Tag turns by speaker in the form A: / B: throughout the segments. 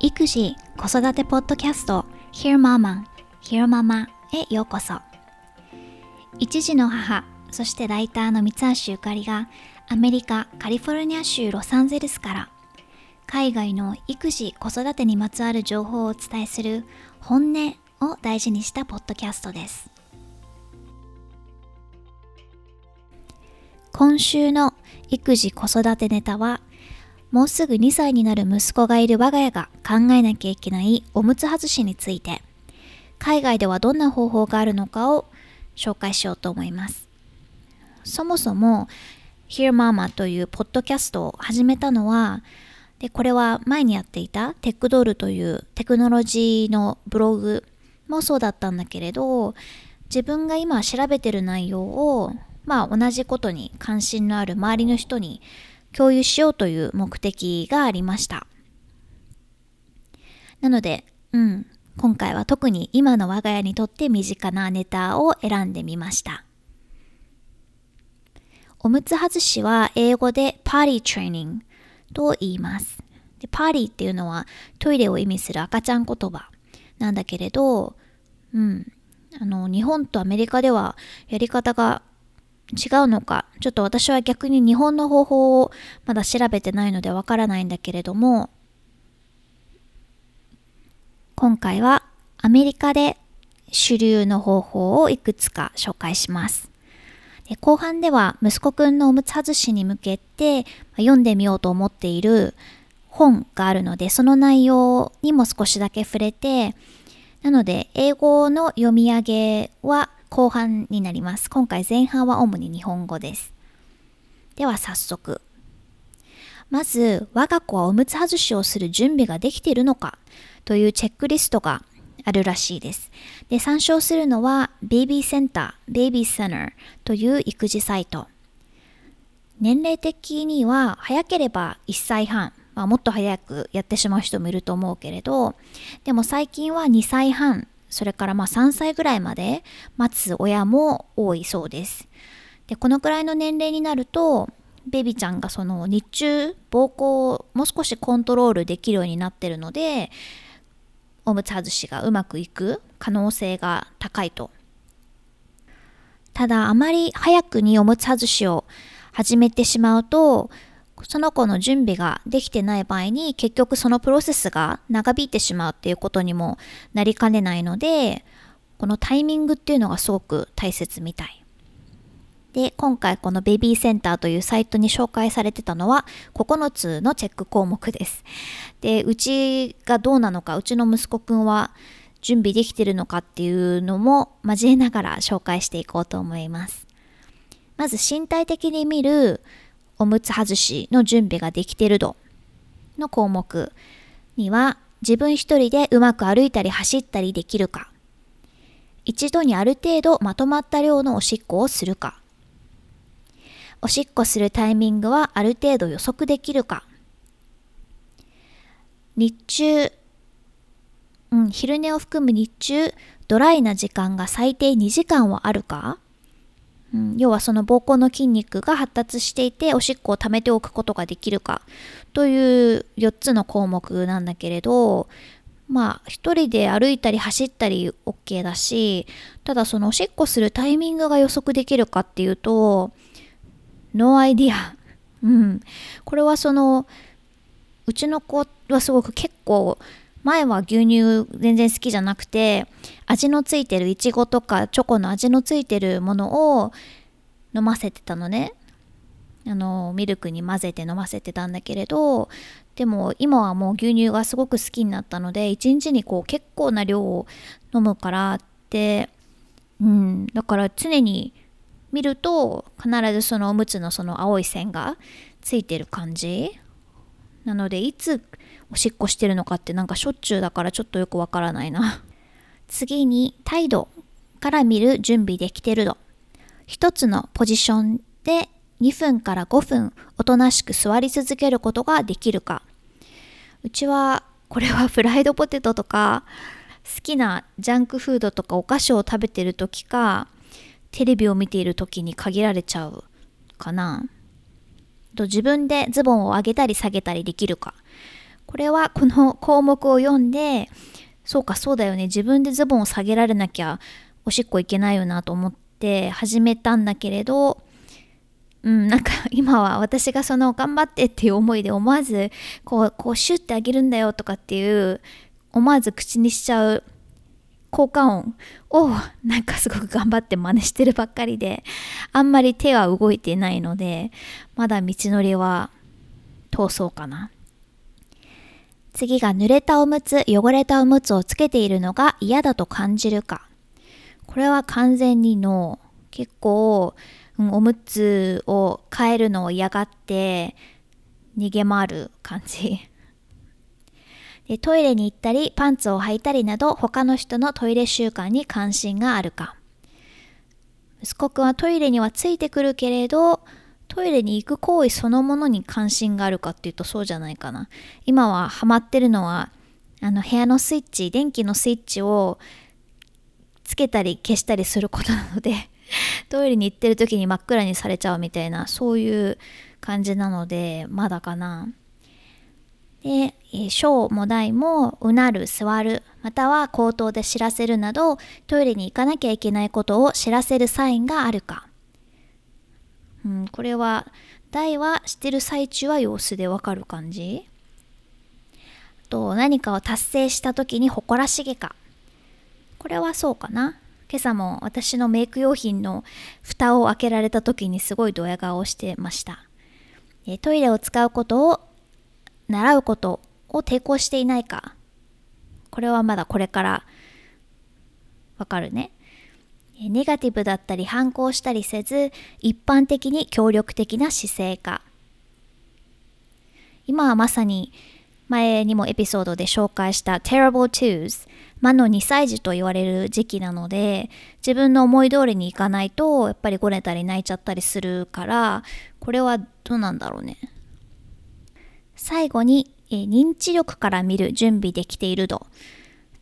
A: 育児子育てポッドキャスト Hear Mama Hear Mama へようこそ。一児の母そしてライターの三橋ゆかりがアメリカカリフォルニア州ロサンゼルスから海外の育児子育てにまつわる情報をお伝えする本音を大事にしたポッドキャストです。今週の育児子育てネタはもうすぐ2歳になる息子がいる我が家が考えなきゃいけないおむつ外しについて海外ではどんな方法があるのかを紹介しようと思います。そもそも Hear Mama というポッドキャストを始めたのはでこれは前にやっていたテックドールというテクノロジーのブログもそうだったんだけれど自分が今調べてる内容をまあ同じことに関心のある周りの人に共有しようという目的がありました。なので、うん、今回は特に今の我が家にとって身近なネタを選んでみました。おむつ外しは英語でパーティートレーニングと言います。でパーティーっていうのはトイレを意味する赤ちゃん言葉なんだけれど、うん、あの日本とアメリカではやり方が違うのか、ちょっと私は逆に日本の方法をまだ調べてないのでわからないんだけれども、今回はアメリカで主流の方法をいくつか紹介します。で後半では息子くんのおむつ外しに向けて読んでみようと思っている本があるので、その内容にも少しだけ触れて、なので英語の読み上げは後半になります。今回前半は主に日本語です。では早速。まず、我が子はおむつ外しをする準備ができているのか？というチェックリストがあるらしいです。で、参照するのは、ベイビーセンター、ベイビーセンターという育児サイト。年齢的には早ければ1歳半、まあ、もっと早くやってしまう人もいると思うけれど、でも最近は2歳半それからまあ3歳ぐらいまで待つ親も多いそうです。でこのくらいの年齢になるとベビちゃんがその日中膀胱をもう少しコントロールできるようになってるのでおむつ外しがうまくいく可能性が高いと。ただあまり早くにおむつ外しを始めてしまうとその子の準備ができてない場合に結局そのプロセスが長引いてしまうっていうことにもなりかねないのでこのタイミングっていうのがすごく大切みたい。で、今回このベビーセンターというサイトに紹介されてたのは9つのチェック項目です。で、うちがどうなのか、うちの息子くんは準備できてるのかっていうのも交えながら紹介していこうと思います。まず身体的に見るおむつ外しの準備ができてる度の項目には自分一人でうまく歩いたり走ったりできるか。一度にある程度まとまった量のおしっこをするか。おしっこするタイミングはある程度予測できるか。日中、うん、昼寝を含む日中ドライな時間が最低2時間はあるか。うん、要はその膀胱の筋肉が発達していておしっこを溜めておくことができるか。という4つの項目なんだけれどまあ一人で歩いたり走ったり OK だしただそのおしっこするタイミングが予測できるかっていうと No idea うん。これはそのうちの子はすごく結構前は牛乳全然好きじゃなくて味のついてるいちごとかチョコの味のついてるものを飲ませてたのね。あのミルクに混ぜて飲ませてたんだけれどでも今はもう牛乳がすごく好きになったので一日にこう結構な量を飲むからってうんだから常に見ると必ずそのおむつのその青い線がついてる感じ。なのでいつおしっこしてるのかってなんかしょっちゅうだからちょっとよくわからないな。次に態度から見る準備できてる度。一つのポジションで2分から5分おとなしく座り続けることができるか。うちはこれはフライドポテトとか好きなジャンクフードとかお菓子を食べてる時かテレビを見ている時に限られちゃうかな。自分でズボンを上げたり下げたりできるか。これはこの項目を読んで、そうかそうだよね。自分でズボンを下げられなきゃおしっこいけないよなと思って始めたんだけれど、うん、なんか今は私がその頑張ってっていう思いで思わずこうこうシュッてあげるんだよとかっていう思わず口にしちゃう効果音をなんかすごく頑張って真似してるばっかりであんまり手は動いてないのでまだ道のりは通そうかな次が濡れたおむつ汚れたおむつをつけているのが嫌だと感じるか。これは完全にの結構、うん、おむつを変えるのを嫌がって逃げ回る感じ。でトイレに行ったりパンツを履いたりなど他の人のトイレ習慣に関心があるか。息子くんはトイレにはついてくるけれどトイレに行く行為そのものに関心があるかっていうとそうじゃないかな今はハマってるのはあの部屋のスイッチ電気のスイッチをつけたり消したりすることなので トイレに行ってる時に真っ暗にされちゃうみたいなそういう感じなのでまだかなで、小も大もうなる、座る、または口頭で知らせるなど、トイレに行かなきゃいけないことを知らせるサインがあるか。うん、これは、大はしてる最中は様子でわかる感じと、何かを達成した時に誇らしげか。これはそうかな。今朝も私のメイク用品の蓋を開けられた時にすごいドヤ顔をしてました。トイレを使うことを習うことを抵抗していないかこれはまだこれからわかるねネガティブだったり反抗したりせず一般的に協力的な姿勢か今はまさに前にもエピソードで紹介した Terrible Twos 魔の2歳児と言われる時期なので自分の思い通りにいかないとやっぱりごねたり泣いちゃったりするからこれはどうなんだろうね最後に、認知力から見る準備できている度。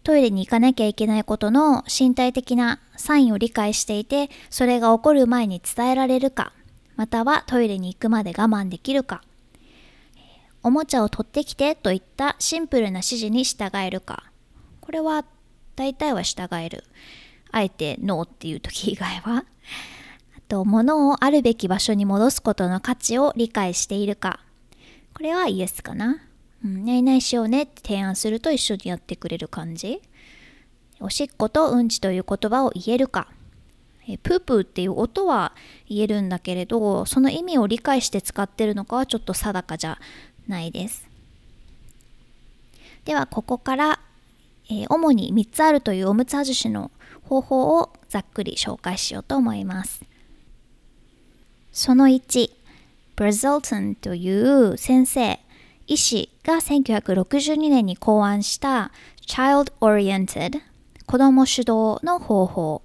A: トイレに行かなきゃいけないことの身体的なサインを理解していて、それが起こる前に伝えられるか、またはトイレに行くまで我慢できるか、おもちゃを取ってきてといったシンプルな指示に従えるか。これは大体は従える。あえてノーっていう時以外は。あと、物をあるべき場所に戻すことの価値を理解しているか。これはイエスかな。うん、ないないしようねって提案すると一緒にやってくれる感じ。おしっことうんちという言葉を言えるか。えプープーっていう音は言えるんだけれど、その意味を理解して使ってるのかはちょっと定かじゃないです。では、ここから、えー、主に3つあるというおむつ外しの方法をざっくり紹介しようと思います。その1、ブラゼルトンという先生、医師が1962年に考案した Child Oriented 子供主導の方法。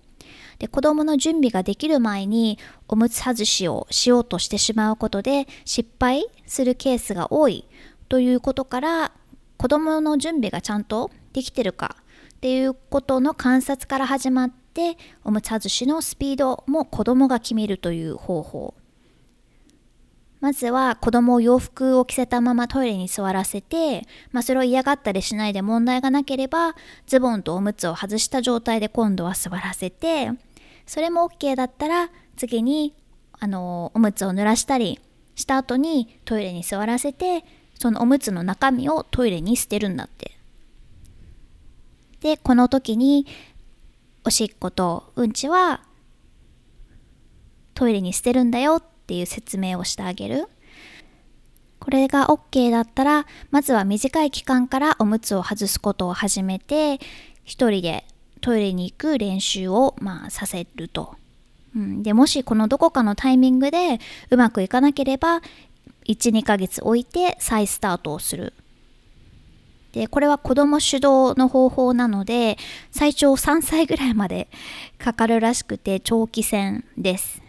A: で子供の準備ができる前におむつ外しをしようとしてしまうことで失敗するケースが多いということから子供の準備がちゃんとできてるかっていうことの観察から始まっておむつ外しのスピードも子供が決めるという方法。まずは子供を洋服を着せたままトイレに座らせて、まあ、それを嫌がったりしないで問題がなければズボンとおむつを外した状態で今度は座らせてそれも OK だったら次にあのおむつを濡らしたりした後にトイレに座らせてそのおむつの中身をトイレに捨てるんだって。でこの時におしっことうんちはトイレに捨てるんだよってっていう説明をしてあげる。これが OK だったら、まずは短い期間からおむつを外すことを始めて、一人でトイレに行く練習を、まあ、させると。うん、でもしこのどこかのタイミングでうまくいかなければ、1、2ヶ月置いて再スタートをする。で、これは子供主導の方法なので、最長3歳ぐらいまでかかるらしくて長期戦です。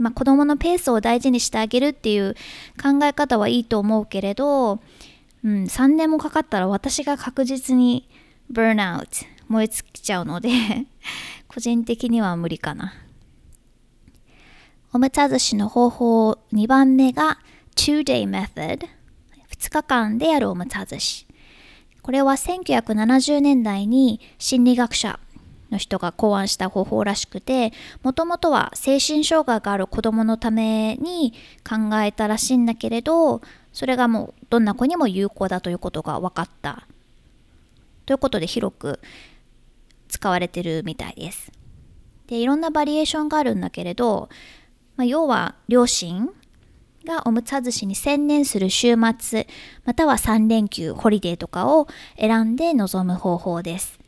A: まあ、子供のペースを大事にしてあげるっていう考え方はいいと思うけれど、うん、3年もかかったら私が確実にブーンアウト燃え尽きちゃうので 個人的には無理かな。おむつ外しの方法2番目が two-day method 2日間でやるおむつ外しこれは1970年代に心理学者の人が考案した方法らしくてもともとは精神障害がある子どものために考えたらしいんだけれどそれがもうどんな子にも有効だということが分かったということで広く使われてるみたいです。でいろんなバリエーションがあるんだけれど、まあ、要は両親がおむつ外しに専念する週末または3連休ホリデーとかを選んで臨む方法です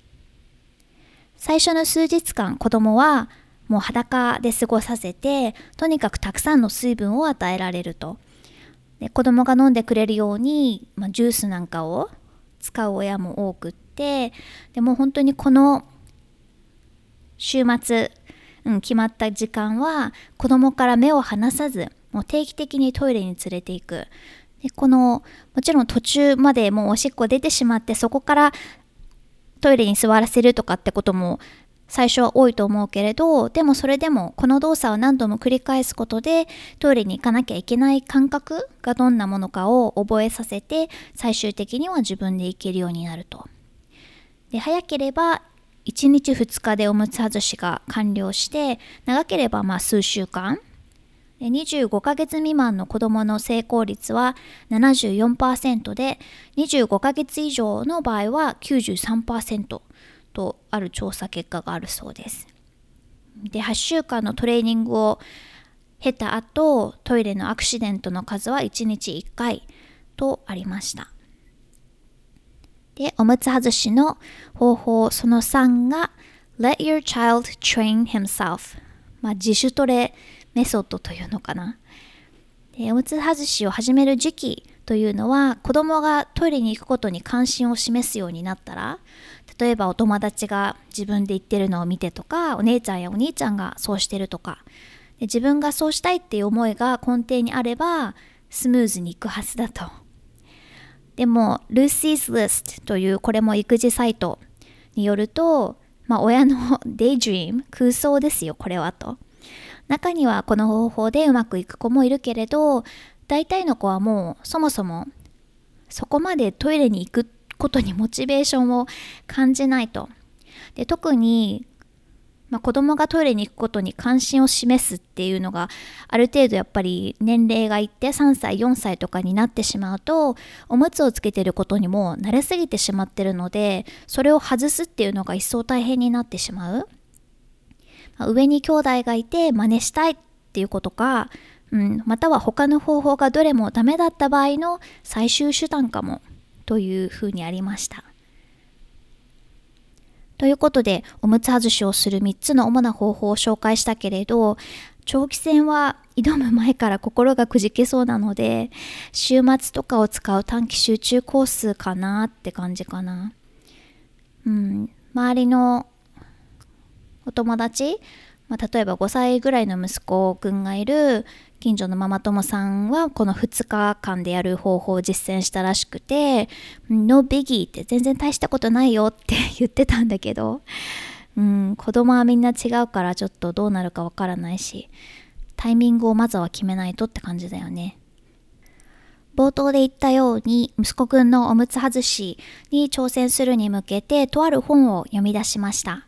A: 最初の数日間子供はもう裸で過ごさせてとにかくたくさんの水分を与えられると。で子供が飲んでくれるように、まあ、ジュースなんかを使う親も多くってでも本当にこの週末、うん、決まった時間は子供から目を離さずもう定期的にトイレに連れていく。でこのもちろん途中までもうおしっこ出てしまってそこからトイレに座らせるとかってことも最初は多いと思うけれどでもそれでもこの動作を何度も繰り返すことでトイレに行かなきゃいけない感覚がどんなものかを覚えさせて最終的には自分で行けるようになると。で早ければ1日2日でおむつ外しが完了して長ければま数週間25ヶ月未満の子どもの成功率は74%で25ヶ月以上の場合は93%とある調査結果があるそうです。で8週間のトレーニングを経た後トイレのアクシデントの数は1日1回とありました。で、おむつ外しの方法その3が Let your child train himself、まあ、自主トレメソッドというのかな。でおむつ外しを始める時期というのは子供がトイレに行くことに関心を示すようになったら例えばお友達が自分で行ってるのを見てとかお姉ちゃんやお兄ちゃんがそうしてるとかで自分がそうしたいっていう思いが根底にあればスムーズにいくはずだとでも Lucy's List というこれも育児サイトによると、まあ、親の Daydream 空想ですよこれはと中にはこの方法でうまくいく子もいるけれど大体の子はもうそもそもそこまでトイレに行くことにモチベーションを感じないと。で特にまあ、子供がトイレに行くことに関心を示すっていうのがある程度やっぱり年齢がいって3歳4歳とかになってしまうとおむつをつけてることにも慣れすぎてしまってるのでそれを外すっていうのが一層大変になってしまう、上に兄弟がいて真似したいっていうことか、うん、または他の方法がどれもダメだった場合の最終手段かもというふうにありましたということで、おむつ外しをする3つの主な方法を紹介したけれど、長期戦は挑む前から心がくじけそうなので、週末とかを使う短期集中コースかなって感じかな。うん、周りのお友達、まあ、例えば5歳ぐらいの息子くんがいる近所のママ友さんはこの2日間でやる方法を実践したらしくて「No biggie」って全然大したことないよって言ってたんだけど、うん、子供はみんな違うからちょっとどうなるかわからないしタイミングをまずは決めないとって感じだよね。冒頭で言ったように息子くんのおむつ外しに挑戦するに向けてとある本を読み出しました。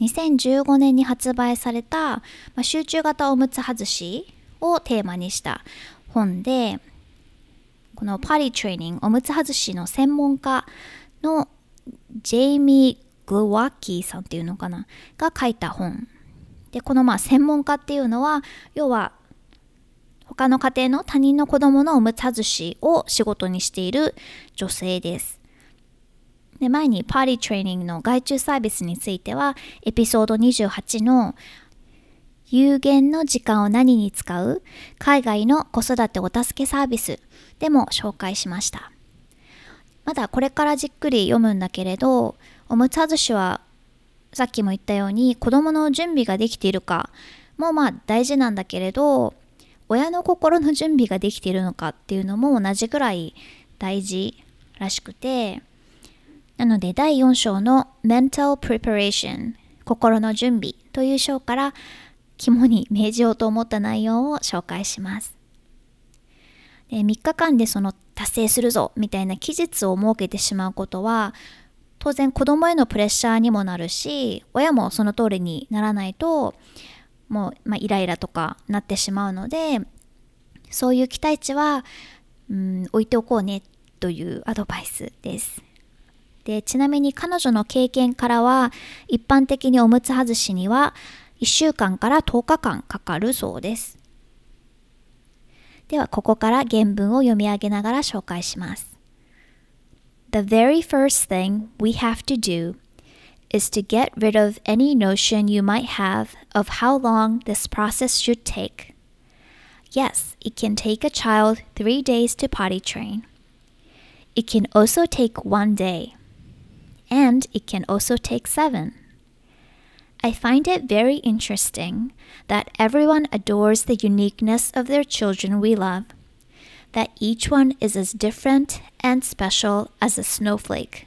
A: 2015年に発売された、まあ、集中型おむつ外しをテーマにした本でこのパリトレーニングおむつ外しの専門家のジェイミー・グワッキーさんっていうのかなが書いた本。でこのまあ専門家っていうのは要は他の家庭の他人の子供のおむつ外しを仕事にしている女性です。で前にパーティートレーニングの外注サービスについてはエピソード28の有限の時間を何に使う海外の子育てお助けサービスでも紹介しました。まだこれからじっくり読むんだけれど、おむつ外しはさっきも言ったように子供の準備ができているかもまあ大事なんだけれど、親の心の準備ができているのかっていうのも同じぐらい大事らしくて、なので第4章の Mental Preparation 心の準備という章から肝に銘じようと思った内容を紹介します。で3日間でその達成するぞみたいな期日を設けてしまうことは当然子供へのプレッシャーにもなるし親もその通りにならないともう、まあ、イライラとかなってしまうのでそういう期待値は、うん、置いておこうねというアドバイスです。でちなみに彼女の経験からは一般的におむつ外しには1週間から10日間かかるそうです。ではここから原文を読み上げながら紹介します。The very first thing we have to do is to get rid of any notion you might have of how long this process should take. Yes, it can take a child three days to potty train. It can also take one day. And it can also take seven. I find it very interesting that everyone adores the uniqueness of their children we love, that each one is as different and special as a snowflake.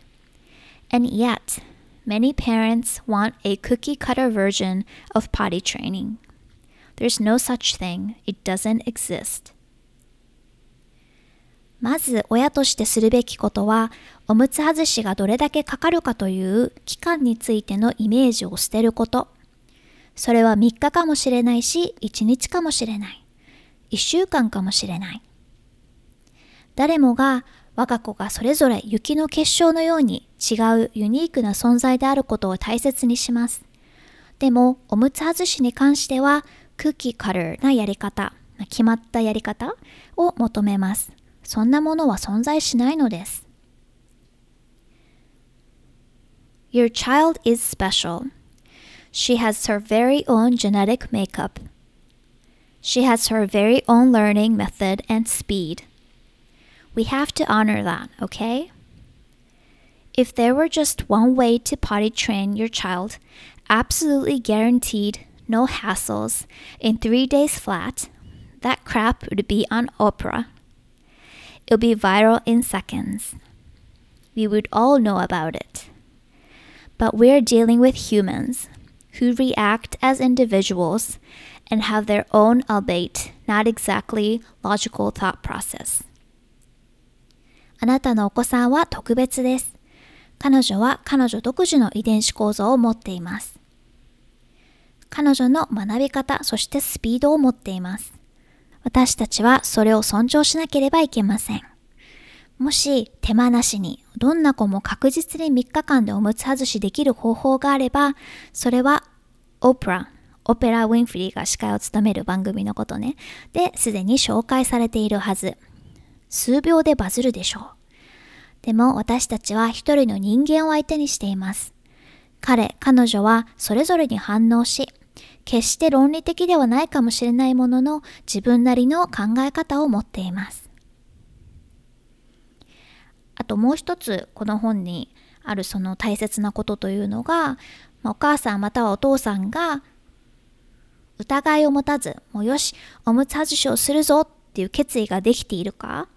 A: And yet, many parents want a cookie cutter version of potty training. There's no such thing, it doesn't exist. まず親としてするべきことはおむつ外しがどれだけかかるかという期間についてのイメージを捨てること。それは3日かもしれないし、1日かもしれない。1週間かもしれない。誰もが我が子がそれぞれ雪の結晶のように違うユニークな存在であることを大切にします。でも、おむつ外しに関しては、クッキーカラーなやり方、決まったやり方を求めます。そんなものは存在しないのです。Your child is special. She has her very own genetic makeup. She has her very own learning method and speed. We have to honor that, okay? If there were just one way to potty train your child, absolutely guaranteed, no hassles, in three days flat, that crap would be on Oprah. It'll be viral in seconds. We would all know about it. But we're dealing with humans who react as individuals and have their own, albeit not exactly logical thought process. あなたのお子さんは特別です。彼女は彼女独自の遺伝子構造を持っています。彼女の学び方、そしてスピードを持っています。私たちはそれを尊重しなければいけません。もし手間なしにどんな子も確実に3日間でおむつ外しできる方法があれば、それはオプラ、オペラ・ウィンフリーが司会を務める番組のことね。で、すでに紹介されているはず。数秒でバズるでしょう。でも私たちは一人の人間を相手にしています。彼、彼女はそれぞれに反応し、決して論理的ではないかもしれないものの自分なりの考え方を持っています。あともう一つこの本にあるその大切なことというのが、まお母さんまたはお父さんが疑いを持たず、もうよし、おむつ外しをするぞっていう決意ができているか、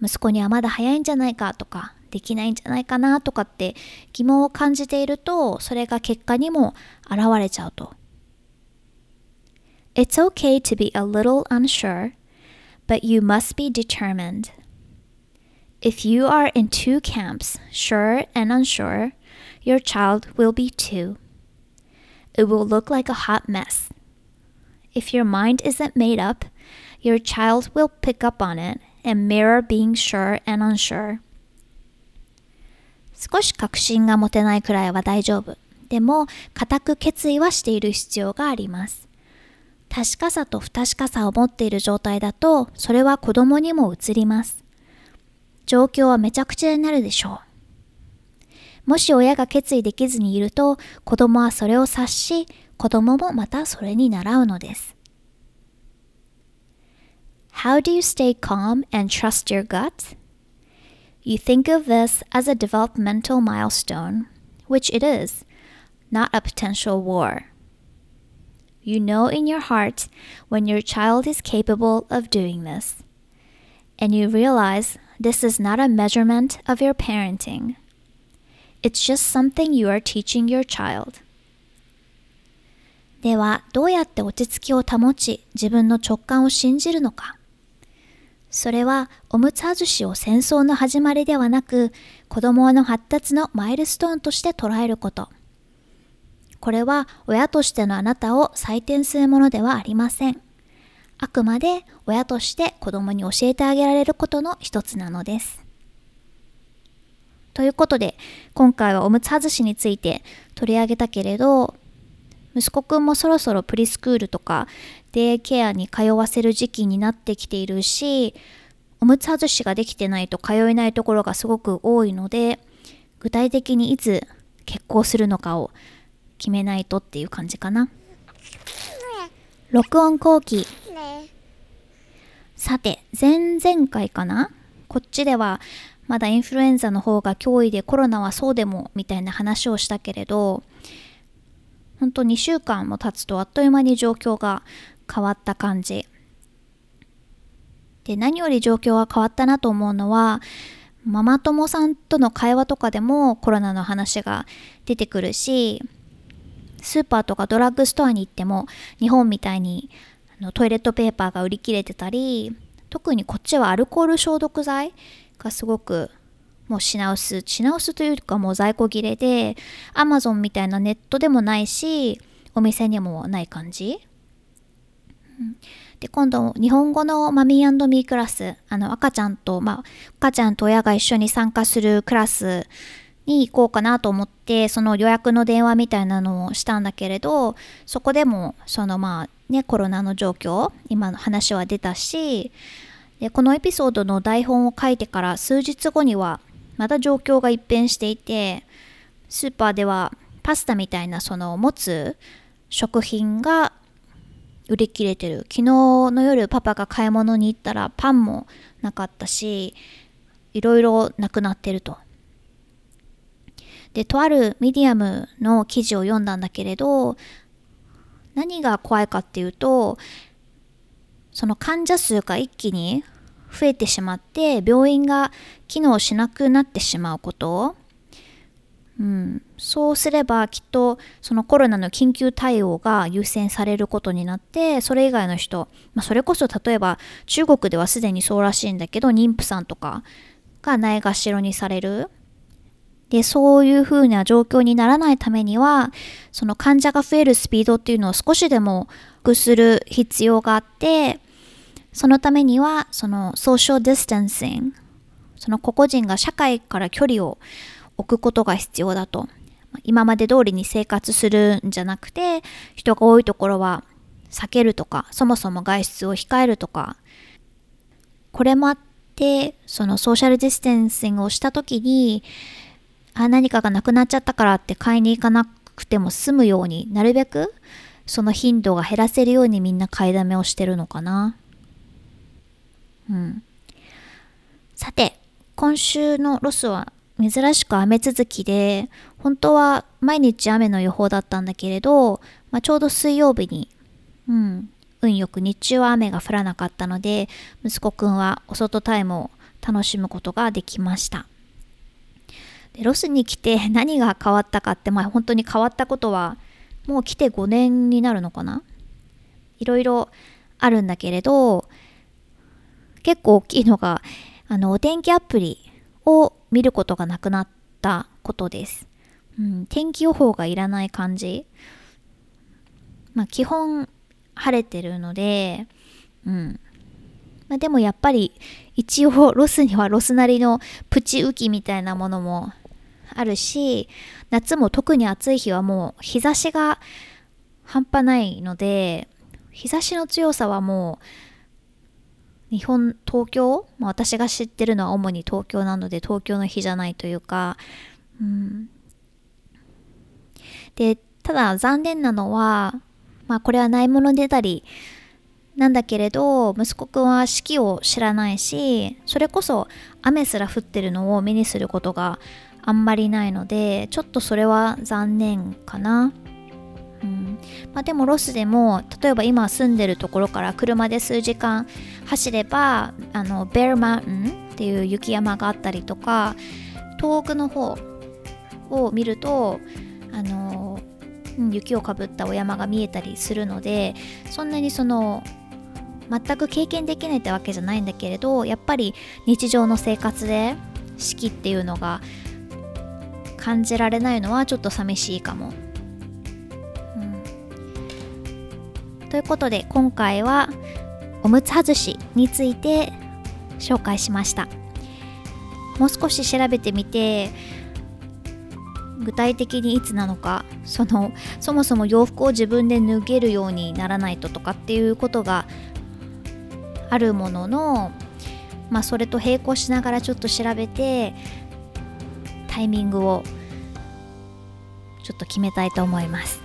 A: 息子にはまだ早いんじゃないかとか、できないんじゃないかなとかって疑問を感じていると、それが結果にも現れちゃうと。It's okay to be a little unsure, but you must be determined. If you are in two camps, sure and unsure, your child will be too. It will look like a hot mess. If your mind isn't made up, your child will pick up on it and mirror being sure and unsure. 少し確信が持てないくらいは大丈夫。でも、固く決意はしている必要があります。 確かさと不確かさを持っている状態だと、それは子供にも移ります。状況はめちゃくちゃになるでしょう。もし親が決意できずにいると、子供はそれを察し、子供もまたそれに習うのです。How do you stay calm and trust your gut? You think of this as a developmental milestone, which it is, not a potential war. You know in your heart when your child is capable of doing this, and you realize This is not a measurement of your parenting. It's just something you are teaching your child. ではどうやって落ち着きを保ち自分の直感を信じるのかそれはおむつ外しを戦争の始まりではなく子供の発達のマイルストーンとして捉えることこれは親としてのあなたを採点するものではありません。あくまで親として子供に教えてあげられることの一つなのです。ということで今回はおむつ外しについて取り上げたけれど息子くんもそろそろプリスクールとかデイケアに通わせる時期になってきているしおむつ外しができてないと通えないところがすごく多いので具体的にいつ結婚するのかを決めないとっていう感じかな。録音後期。さて前々回かな？こっちではまだインフルエンザの方が脅威でコロナはそうでもみたいな話をしたけれど本当2週間も経つとあっという間に状況が変わった感じ。で何より状況が変わったなと思うのはママ友さんとの会話とかでもコロナの話が出てくるしスーパーとかドラッグストアに行っても日本みたいにあのトイレットペーパーが売り切れてたり特にこっちはアルコール消毒剤がすごくもう品薄品薄というかもう在庫切れで Amazon みたいなネットでもないしお店にもない感じ、うん、で今度日本語のマミーミークラスあの赤ちゃんとまあ赤ちゃんと親が一緒に参加するクラスに行こうかなと思ってその予約の電話みたいなのをしたんだけれどそこでもそのまあねコロナの状況今の話は出たしでこのエピソードの台本を書いてから数日後にはまた状況が一変していてスーパーではパスタみたいなその持つ食品が売り切れてる。昨日の夜パパが買い物に行ったらパンもなかったしいろいろなくなってると。でとあるミディアムの記事を読んだんだけれど何が怖いかっていうとその患者数が一気に増えてしまって病院が機能しなくなってしまうこと、うん、そうすればきっとそのコロナの緊急対応が優先されることになってそれ以外の人、まあ、それこそ例えば中国ではすでにそうらしいんだけど妊婦さんとかがないがしろにされる。でそういうふうな状況にならないためにはその患者が増えるスピードっていうのを少しでもくする必要があってそのためには、その social distancing、その個々人が社会から距離を置くことが必要だと。今まで通りに生活するんじゃなくて、人が多いところは避けるとか、そもそも外出を控えるとか、これもあって、その social distancing をした時に、あ、何かがなくなっちゃったからって買いに行かなくても済むようになるべくその頻度が減らせるようにみんな買いだめをしてるのかな。うん、さて今週のロスは珍しく雨続きで本当は毎日雨の予報だったんだけれど、まあ、ちょうど水曜日に、うん、運よく日中は雨が降らなかったので息子くんはお外タイムを楽しむことができましたでロスに来て 何が変わったかって、まあ、本当に変わったことはもう来て5年になるのかな？いろいろあるんだけれど結構大きいのがあのお天気アプリを見ることがなくなったことです。うん、天気予報がいらない感じ。まあ、基本晴れてるので、うん。まあ、でもやっぱり一応ロスにはロスなりのプチ雨季みたいなものもあるし、夏も特に暑い日はもう日差しが半端ないので、日差しの強さはもう日本東京、まあ、私が知ってるのは主に東京なので東京の日じゃないというか、うん、でただ残念なのはまあこれはないもの出たりなんだけれど息子くんは四季を知らないしそれこそ雨すら降ってるのを目にすることがあんまりないのでちょっとそれは残念かな。うんまあ、でもロスでも例えば今住んでるところから車で数時間走ればあのベルマウンっていう雪山があったりとか遠くの方を見るとあの雪をかぶったお山が見えたりするのでそんなにその全く経験できないってわけじゃないんだけれどやっぱり日常の生活で四季っていうのが感じられないのはちょっと寂しいかも。うん、ということで今回はおむつ外しについて紹介しました。もう少し調べてみて具体的にいつなのかそのそもそも洋服を自分で脱げるようにならないととかっていうことがあるものの、まあ、それと並行しながらちょっと調べてタイミングをちょっと決めたいと思います。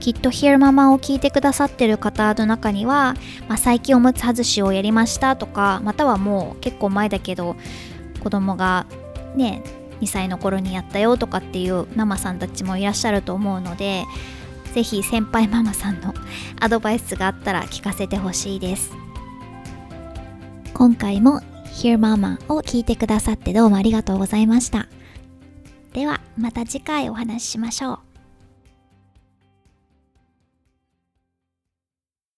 A: きっと Hear ママを聞いてくださってる方の中には、まあ、最近おむつ外しをやりましたとかまたはもう結構前だけど子供がね2歳の頃にやったよとかっていうママさんたちもいらっしゃると思うので是非先輩ママさんの アドバイスがあったら聞かせてほしいです。今回も Hear Mama を聞いてくださってどうもありがとうございました。ではまた次回お話ししましょう。